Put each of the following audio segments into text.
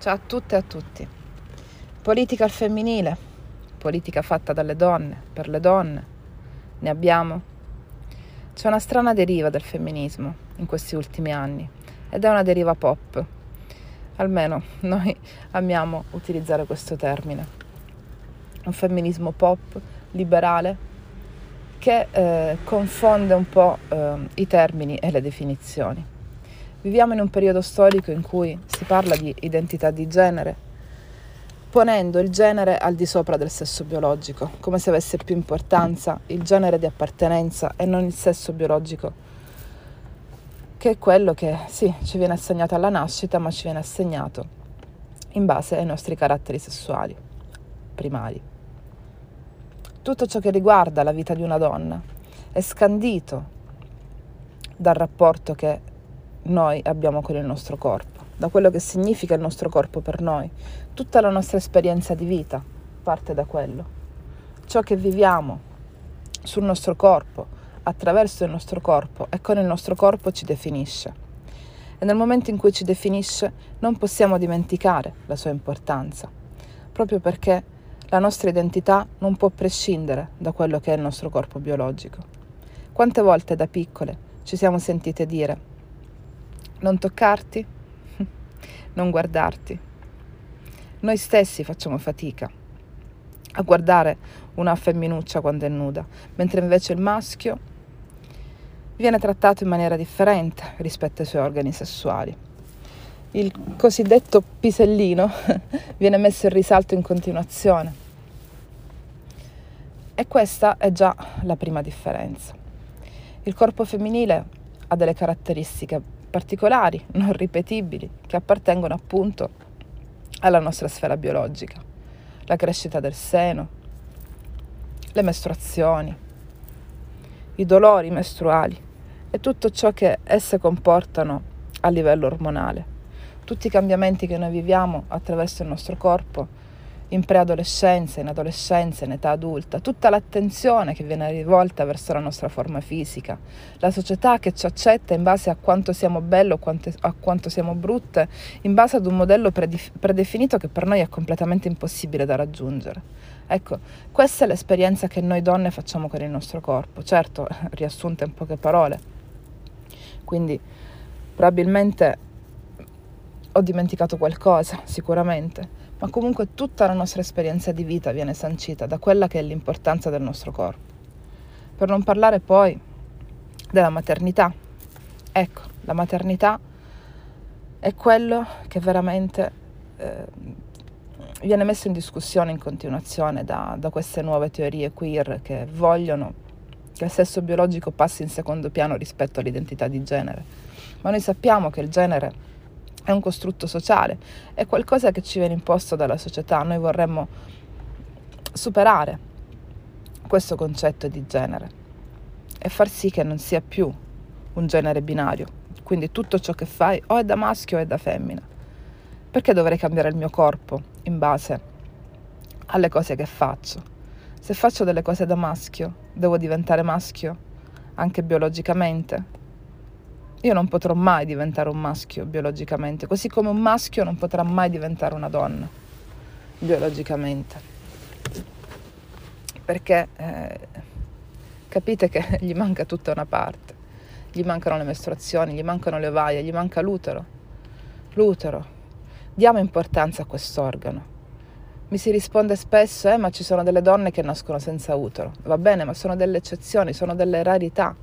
Ciao a tutte e a tutti. Politica al femminile, politica fatta dalle donne, per le donne. Ne abbiamo? C'è una strana deriva del femminismo in questi ultimi anni ed è una deriva pop. Almeno noi amiamo utilizzare questo termine. Un femminismo pop, liberale, che eh, confonde un po' eh, i termini e le definizioni. Viviamo in un periodo storico in cui si parla di identità di genere, ponendo il genere al di sopra del sesso biologico, come se avesse più importanza il genere di appartenenza e non il sesso biologico, che è quello che sì, ci viene assegnato alla nascita, ma ci viene assegnato in base ai nostri caratteri sessuali primari. Tutto ciò che riguarda la vita di una donna è scandito dal rapporto che noi abbiamo con il nostro corpo, da quello che significa il nostro corpo per noi. Tutta la nostra esperienza di vita parte da quello. Ciò che viviamo sul nostro corpo, attraverso il nostro corpo e con il nostro corpo ci definisce. E nel momento in cui ci definisce non possiamo dimenticare la sua importanza, proprio perché la nostra identità non può prescindere da quello che è il nostro corpo biologico. Quante volte da piccole ci siamo sentite dire non toccarti, non guardarti. Noi stessi facciamo fatica a guardare una femminuccia quando è nuda, mentre invece il maschio viene trattato in maniera differente rispetto ai suoi organi sessuali. Il cosiddetto pisellino viene messo in risalto in continuazione. E questa è già la prima differenza. Il corpo femminile ha delle caratteristiche particolari, non ripetibili, che appartengono appunto alla nostra sfera biologica. La crescita del seno, le mestruazioni, i dolori mestruali e tutto ciò che esse comportano a livello ormonale. Tutti i cambiamenti che noi viviamo attraverso il nostro corpo in preadolescenza, in adolescenza, in età adulta, tutta l'attenzione che viene rivolta verso la nostra forma fisica, la società che ci accetta in base a quanto siamo belle o a quanto siamo brutte, in base ad un modello predefinito che per noi è completamente impossibile da raggiungere. Ecco, questa è l'esperienza che noi donne facciamo con il nostro corpo, certo riassunta in poche parole. Quindi probabilmente ho dimenticato qualcosa, sicuramente, ma comunque tutta la nostra esperienza di vita viene sancita da quella che è l'importanza del nostro corpo. Per non parlare poi della maternità. Ecco, la maternità è quello che veramente eh, viene messo in discussione in continuazione da, da queste nuove teorie queer che vogliono che il sesso biologico passi in secondo piano rispetto all'identità di genere. Ma noi sappiamo che il genere è un costrutto sociale, è qualcosa che ci viene imposto dalla società. Noi vorremmo superare questo concetto di genere e far sì che non sia più un genere binario. Quindi tutto ciò che fai o è da maschio o è da femmina. Perché dovrei cambiare il mio corpo in base alle cose che faccio? Se faccio delle cose da maschio, devo diventare maschio anche biologicamente? Io non potrò mai diventare un maschio biologicamente, così come un maschio non potrà mai diventare una donna biologicamente. Perché eh, capite che gli manca tutta una parte, gli mancano le mestruazioni, gli mancano le ovaie, gli manca l'utero. L'utero. Diamo importanza a quest'organo. Mi si risponde spesso, eh, ma ci sono delle donne che nascono senza utero. Va bene, ma sono delle eccezioni, sono delle rarità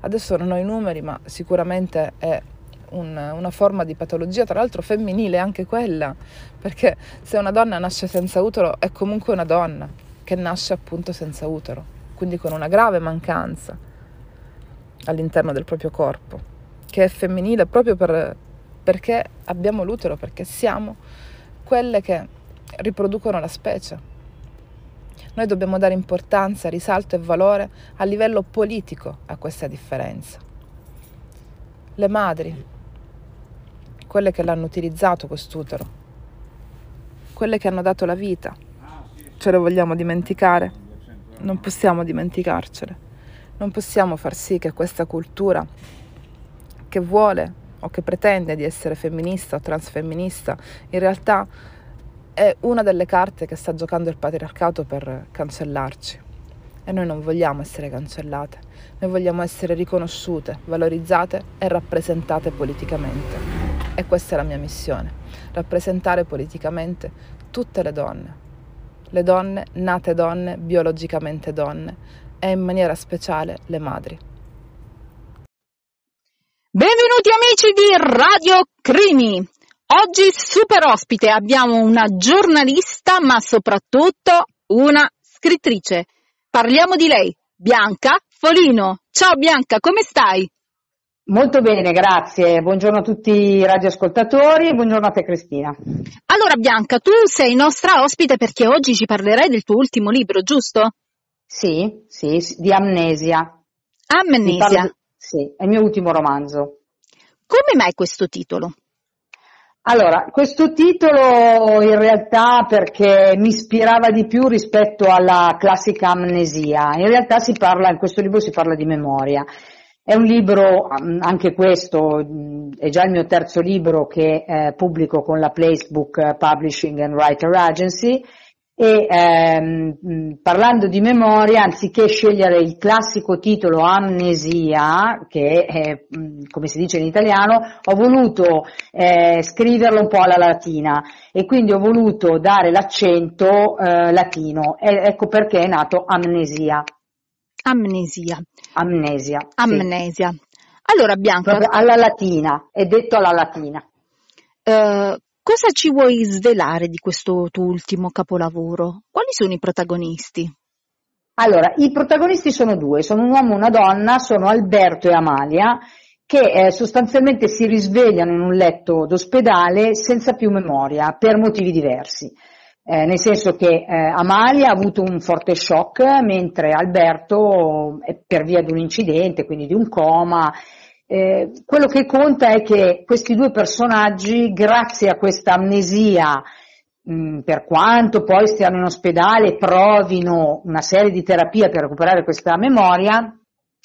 Adesso non ho i numeri, ma sicuramente è un, una forma di patologia, tra l'altro femminile anche quella, perché se una donna nasce senza utero è comunque una donna che nasce appunto senza utero, quindi con una grave mancanza all'interno del proprio corpo, che è femminile proprio per, perché abbiamo l'utero, perché siamo quelle che riproducono la specie. Noi dobbiamo dare importanza, risalto e valore a livello politico a questa differenza. Le madri, quelle che l'hanno utilizzato quest'utero, quelle che hanno dato la vita, ce le vogliamo dimenticare? Non possiamo dimenticarcele. Non possiamo far sì che questa cultura che vuole o che pretende di essere femminista o transfemminista, in realtà è una delle carte che sta giocando il patriarcato per cancellarci. E noi non vogliamo essere cancellate, noi vogliamo essere riconosciute, valorizzate e rappresentate politicamente. E questa è la mia missione, rappresentare politicamente tutte le donne, le donne nate donne, biologicamente donne, e in maniera speciale le madri. Benvenuti amici di Radio Crimi. Oggi super ospite abbiamo una giornalista ma soprattutto una scrittrice. Parliamo di lei, Bianca Folino. Ciao Bianca, come stai? Molto bene, grazie. Buongiorno a tutti i radioascoltatori e buongiorno a te Cristina. Allora Bianca, tu sei nostra ospite perché oggi ci parlerai del tuo ultimo libro, giusto? Sì, sì, di Amnesia. Amnesia. Sì, è il mio ultimo romanzo. Come mai questo titolo? Allora, questo titolo in realtà perché mi ispirava di più rispetto alla classica amnesia. In realtà si parla, in questo libro si parla di memoria. È un libro, anche questo, è già il mio terzo libro che eh, pubblico con la Placebook Publishing and Writer Agency e ehm, parlando di memoria, anziché scegliere il classico titolo Amnesia, che è, come si dice in italiano, ho voluto eh, scriverlo un po' alla latina e quindi ho voluto dare l'accento eh, latino. E ecco perché è nato Amnesia. Amnesia. Amnesia. Amnesia. Sì. Allora Bianca. Alla latina, è detto alla latina. Uh, Cosa ci vuoi svelare di questo tuo ultimo capolavoro? Quali sono i protagonisti? Allora, i protagonisti sono due, sono un uomo e una donna, sono Alberto e Amalia, che eh, sostanzialmente si risvegliano in un letto d'ospedale senza più memoria, per motivi diversi. Eh, nel senso che eh, Amalia ha avuto un forte shock, mentre Alberto, per via di un incidente, quindi di un coma, eh, quello che conta è che questi due personaggi, grazie a questa amnesia, mh, per quanto poi stiano in ospedale, provino una serie di terapie per recuperare questa memoria,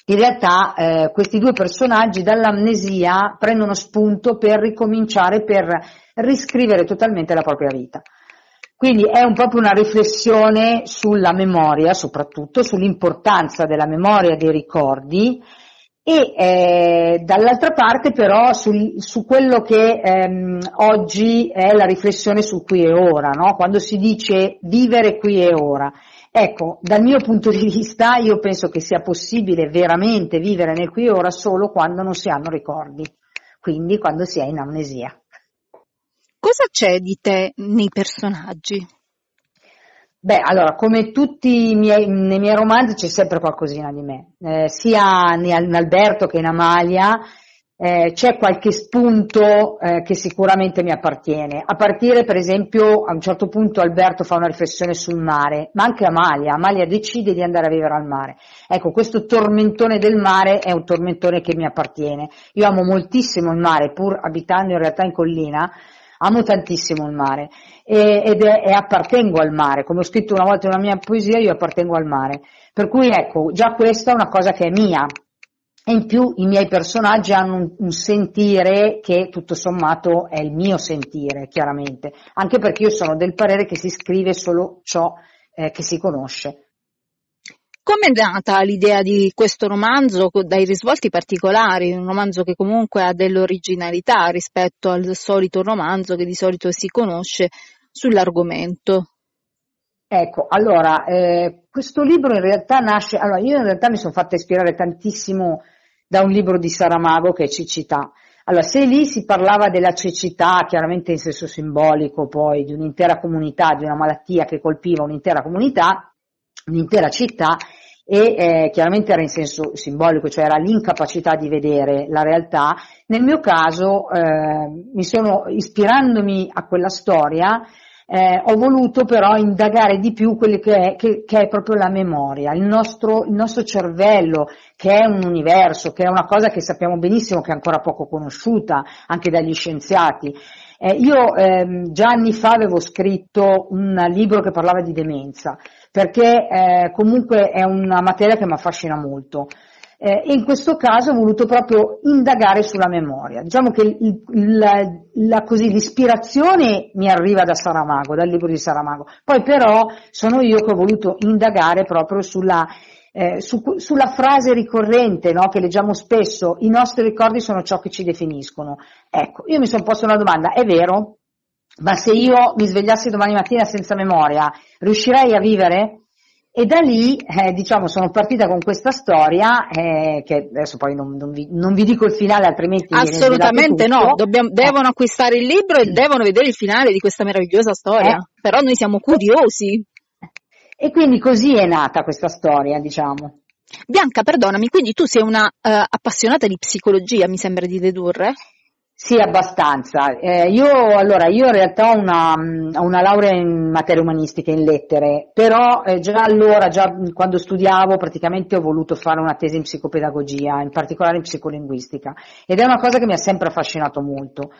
in realtà eh, questi due personaggi dall'amnesia prendono spunto per ricominciare, per riscrivere totalmente la propria vita. Quindi è un, proprio una riflessione sulla memoria, soprattutto sull'importanza della memoria dei ricordi, e eh, dall'altra parte però sul, su quello che ehm, oggi è la riflessione su qui e ora, no? quando si dice vivere qui e ora. Ecco, dal mio punto di vista io penso che sia possibile veramente vivere nel qui e ora solo quando non si hanno ricordi, quindi quando si è in amnesia. Cosa c'è di te nei personaggi? Beh, allora, come tutti i miei, nei miei romanzi c'è sempre qualcosina di me, eh, sia in Alberto che in Amalia, eh, c'è qualche spunto eh, che sicuramente mi appartiene, a partire per esempio a un certo punto Alberto fa una riflessione sul mare, ma anche Amalia, Amalia decide di andare a vivere al mare. Ecco, questo tormentone del mare è un tormentone che mi appartiene. Io amo moltissimo il mare, pur abitando in realtà in collina, amo tantissimo il mare e, ed è, e appartengo al mare, come ho scritto una volta in una mia poesia, io appartengo al mare. Per cui ecco, già questa è una cosa che è mia. E in più i miei personaggi hanno un, un sentire che tutto sommato è il mio sentire, chiaramente, anche perché io sono del parere che si scrive solo ciò eh, che si conosce. Come è nata l'idea di questo romanzo dai risvolti particolari, un romanzo che comunque ha dell'originalità rispetto al solito romanzo che di solito si conosce sull'argomento? Ecco, allora, eh, questo libro in realtà nasce, allora io in realtà mi sono fatta ispirare tantissimo da un libro di Saramago che è Cecità. Allora, se lì si parlava della cecità, chiaramente in senso simbolico poi, di un'intera comunità, di una malattia che colpiva un'intera comunità, un'intera città e eh, chiaramente era in senso simbolico, cioè era l'incapacità di vedere la realtà. Nel mio caso, eh, mi sono, ispirandomi a quella storia, eh, ho voluto però indagare di più quello che è, che, che è proprio la memoria, il nostro, il nostro, cervello, che è un universo, che è una cosa che sappiamo benissimo che è ancora poco conosciuta anche dagli scienziati. Eh, io ehm, già anni fa avevo scritto un libro che parlava di demenza perché eh, comunque è una materia che mi affascina molto. eh, in questo caso ho voluto proprio indagare sulla memoria. Diciamo che il, il, la, così, l'ispirazione mi arriva da Saramago, dal libro di Saramago, poi però sono io che ho voluto indagare proprio sulla, eh, su, sulla frase ricorrente no, che leggiamo spesso, i nostri ricordi sono ciò che ci definiscono. Ecco, io mi sono posto una domanda, è vero? Ma se io mi svegliassi domani mattina senza memoria, riuscirei a vivere? E da lì, eh, diciamo, sono partita con questa storia, eh, che adesso poi non, non, vi, non, vi, dico il finale, altrimenti... Assolutamente no, Dobbiamo, devono acquistare il libro e devono vedere il finale di questa meravigliosa storia. Eh. Però noi siamo curiosi. E quindi così è nata questa storia, diciamo. Bianca, perdonami, quindi tu sei una uh, appassionata di psicologia, mi sembra di dedurre? Sì, abbastanza. Eh, io, allora, io in realtà ho una, una, laurea in materie umanistiche, in lettere, però eh, già allora, già quando studiavo, praticamente ho voluto fare una tesi in psicopedagogia, in particolare in psicolinguistica, ed è una cosa che mi ha sempre affascinato molto.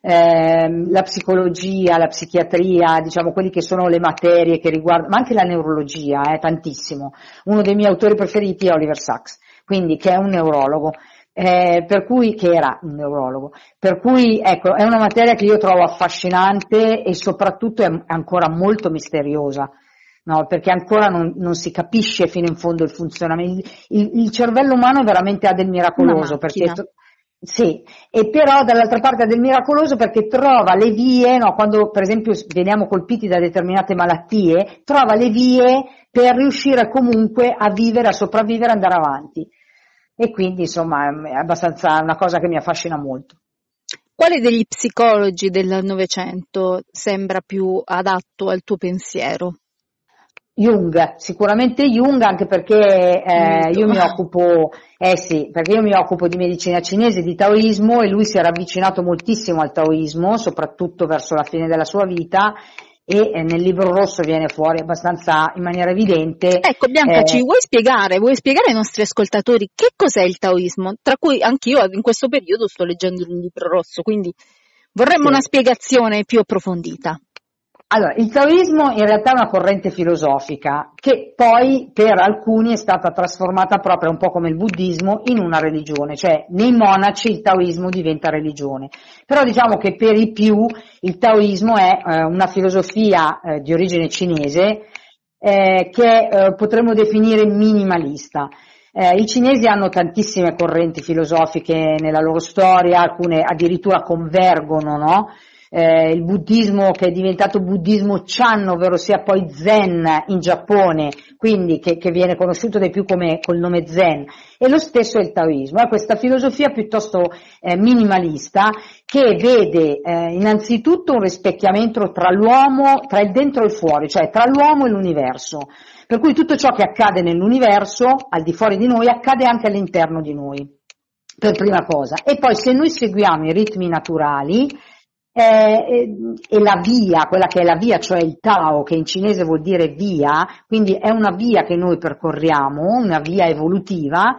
Eh, la psicologia, la psichiatria, diciamo quelli che sono le materie che riguardano, ma anche la neurologia, eh, tantissimo. Uno dei miei autori preferiti è Oliver Sacks, quindi che è un neurologo eh, per cui, che era un neurologo, per cui ecco, è una materia che io trovo affascinante e soprattutto è ancora molto misteriosa. No, perché ancora non, non, si capisce fino in fondo il funzionamento. Il, il cervello umano veramente ha del miracoloso, perché, sì, e però dall'altra parte ha del miracoloso perché trova le vie, no, quando per esempio veniamo colpiti da determinate malattie, trova le vie per riuscire comunque a vivere, a sopravvivere, a andare avanti e quindi insomma è abbastanza una cosa che mi affascina molto. Quale degli psicologi del Novecento sembra più adatto al tuo pensiero? Jung, sicuramente Jung anche perché eh, io mi occupo, eh sì, perché io mi occupo di medicina cinese, di taoismo e lui si era avvicinato moltissimo al taoismo, soprattutto verso la fine della sua vita e eh, nel libro rosso viene fuori abbastanza in maniera evidente. Ecco Bianca, eh, ci vuoi spiegare, vuoi spiegare ai nostri ascoltatori che cos'è il taoismo? Tra cui anch'io in questo periodo sto leggendo il libro rosso, quindi vorremmo sì. una spiegazione più approfondita. Allora, il taoismo in realtà è una corrente filosofica che poi per alcuni è stata trasformata proprio un po' come il buddismo in una religione, cioè nei monaci il taoismo diventa religione. Però diciamo che per i più il taoismo è eh, una filosofia eh, di origine cinese eh, che eh, potremmo definire minimalista. Eh, I cinesi hanno tantissime correnti filosofiche nella loro storia, alcune addirittura convergono, no? Eh, il buddismo che è diventato buddismo Chan, ovvero sia poi Zen in Giappone, quindi che, che viene conosciuto dai più come col nome Zen, e lo stesso è il taoismo, è questa filosofia piuttosto eh, minimalista che vede eh, innanzitutto un rispecchiamento tra l'uomo, tra il dentro e il fuori, cioè tra l'uomo e l'universo. Per cui tutto ciò che accade nell'universo, al di fuori di noi, accade anche all'interno di noi, per prima cosa. E poi se noi seguiamo i ritmi naturali, eh, e la via, quella che è la via, cioè il Tao, che in cinese vuol dire via, quindi è una via che noi percorriamo, una via evolutiva,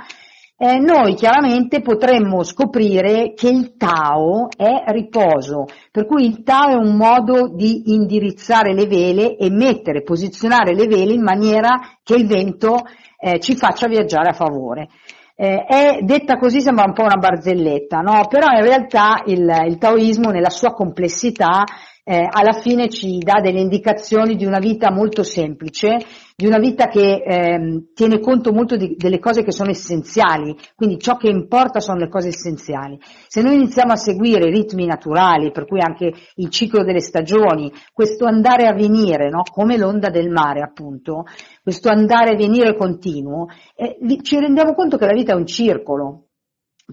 eh, noi chiaramente potremmo scoprire che il Tao è riposo, per cui il Tao è un modo di indirizzare le vele e mettere, posizionare le vele in maniera che il vento eh, ci faccia viaggiare a favore. Eh, è detta così sembra un po' una barzelletta, no? però in realtà il, il taoismo nella sua complessità eh, alla fine ci dà delle indicazioni di una vita molto semplice, di una vita che eh, tiene conto molto di, delle cose che sono essenziali, quindi ciò che importa sono le cose essenziali. Se noi iniziamo a seguire i ritmi naturali, per cui anche il ciclo delle stagioni, questo andare a venire, no? come l'onda del mare appunto, questo andare a venire continuo, eh, ci rendiamo conto che la vita è un circolo,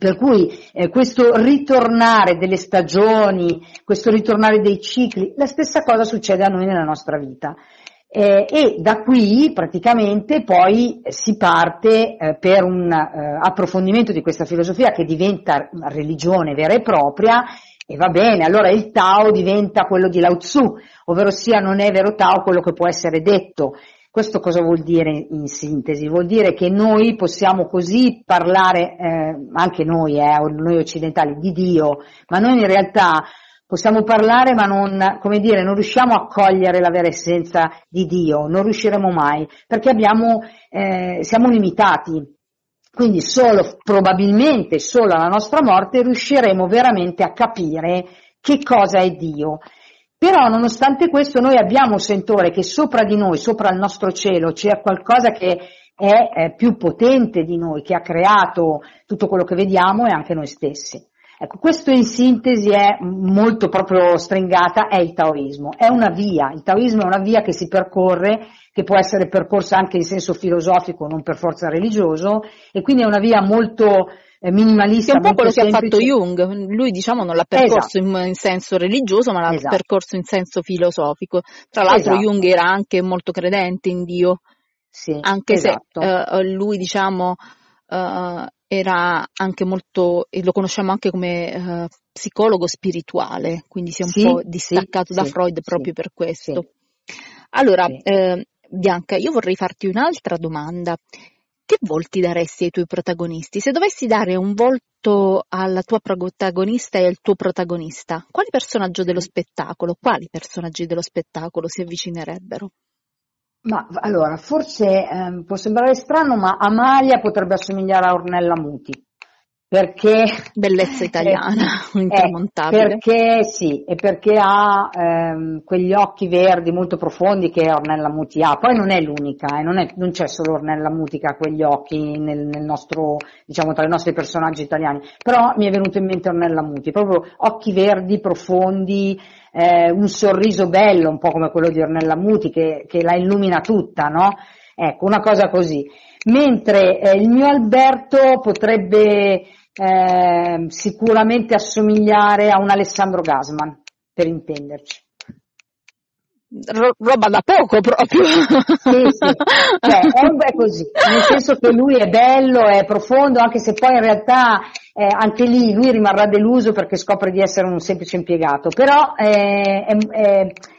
per cui eh, questo ritornare delle stagioni, questo ritornare dei cicli, la stessa cosa succede a noi nella nostra vita. Eh, e da qui praticamente poi si parte eh, per un eh, approfondimento di questa filosofia che diventa religione vera e propria e va bene, allora il Tao diventa quello di Lao Tzu, ovvero sia non è vero Tao quello che può essere detto, questo cosa vuol dire in sintesi? Vuol dire che noi possiamo così parlare, eh, anche noi, eh, noi occidentali, di Dio, ma noi in realtà possiamo parlare ma non, come dire, non riusciamo a cogliere la vera essenza di Dio, non riusciremo mai, perché abbiamo, eh, siamo limitati. Quindi solo, probabilmente solo alla nostra morte riusciremo veramente a capire che cosa è Dio. Però nonostante questo noi abbiamo un sentore che sopra di noi, sopra il nostro cielo, c'è qualcosa che è, è più potente di noi, che ha creato tutto quello che vediamo e anche noi stessi. Ecco, questo in sintesi è molto proprio stringata, è il taoismo, è una via, il taoismo è una via che si percorre, che può essere percorsa anche in senso filosofico, non per forza religioso, e quindi è una via molto eh, minimalista. Che è un po' quello semplice. che ha fatto Jung, lui diciamo non l'ha percorso esatto. in, in, senso religioso, ma l'ha esatto. percorso in senso filosofico. Tra l'altro esatto. Jung era anche molto credente in Dio, sì, anche se uh, lui diciamo uh, era anche molto, e lo conosciamo anche come uh, psicologo spirituale, quindi si è un sì, po' distaccato sì, da Freud proprio per questo. Allora, eh, Bianca, io vorrei farti un'altra domanda. Che volti daresti ai tuoi protagonisti? Se dovessi dare un volto alla tua protagonista e al tuo protagonista, quali personaggio dello spettacolo, quali personaggi dello spettacolo si avvicinerebbero? Ma allora, forse eh, può sembrare strano, ma Amalia potrebbe assomigliare a Ornella Muti. Perché bellezza italiana, eh, intramontabile. Perché sì, e perché ha ehm, quegli occhi verdi molto profondi che Ornella Muti ha. Poi non è l'unica, eh, non, è, non, c'è solo Ornella Muti che ha quegli occhi nel, nel nostro, diciamo, tra i nostri personaggi italiani. Però mi è venuto in mente Ornella Muti, proprio occhi verdi, profondi, eh, un sorriso bello, un po' come quello di Ornella Muti, che, che la illumina tutta, no? Ecco, una cosa così. Mentre eh, il mio Alberto potrebbe eh, sicuramente assomigliare a un Alessandro Gasman, per intenderci. Ro- roba da poco proprio. Sì, sì, cioè, è, è, così, nel senso che lui è bello, è profondo, anche se poi in realtà eh, anche lì lui rimarrà deluso perché scopre di essere un semplice impiegato, però eh, è,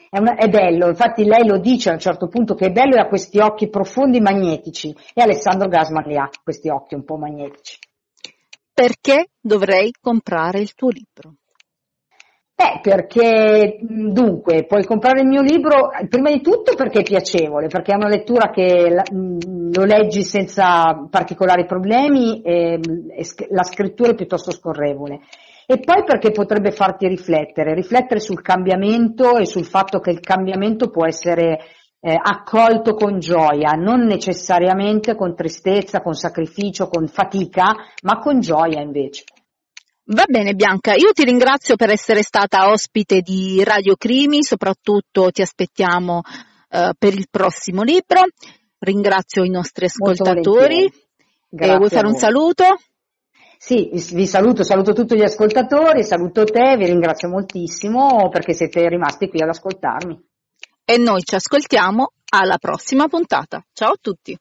è, una, è, bello, infatti lei lo dice a un certo punto che è bello e ha questi occhi profondi magnetici e Alessandro Gasman li ha questi occhi un po' magnetici. Perché dovrei comprare il tuo libro? Eh, perché dunque puoi comprare il mio libro prima di tutto perché è piacevole, perché è una lettura che lo leggi senza particolari problemi e la scrittura è piuttosto scorrevole. E poi perché potrebbe farti riflettere, riflettere sul cambiamento e sul fatto che il cambiamento può essere eh, accolto con gioia, non necessariamente con tristezza, con sacrificio, con fatica, ma con gioia invece. Va bene Bianca, io ti ringrazio per essere stata ospite di Radio Crimi, soprattutto ti aspettiamo uh, per il prossimo libro. Ringrazio i nostri ascoltatori. Eh, vuoi fare un saluto? Sì, vi saluto, saluto tutti gli ascoltatori, saluto te, vi ringrazio moltissimo perché siete rimasti qui ad ascoltarmi. E noi ci ascoltiamo alla prossima puntata. Ciao a tutti.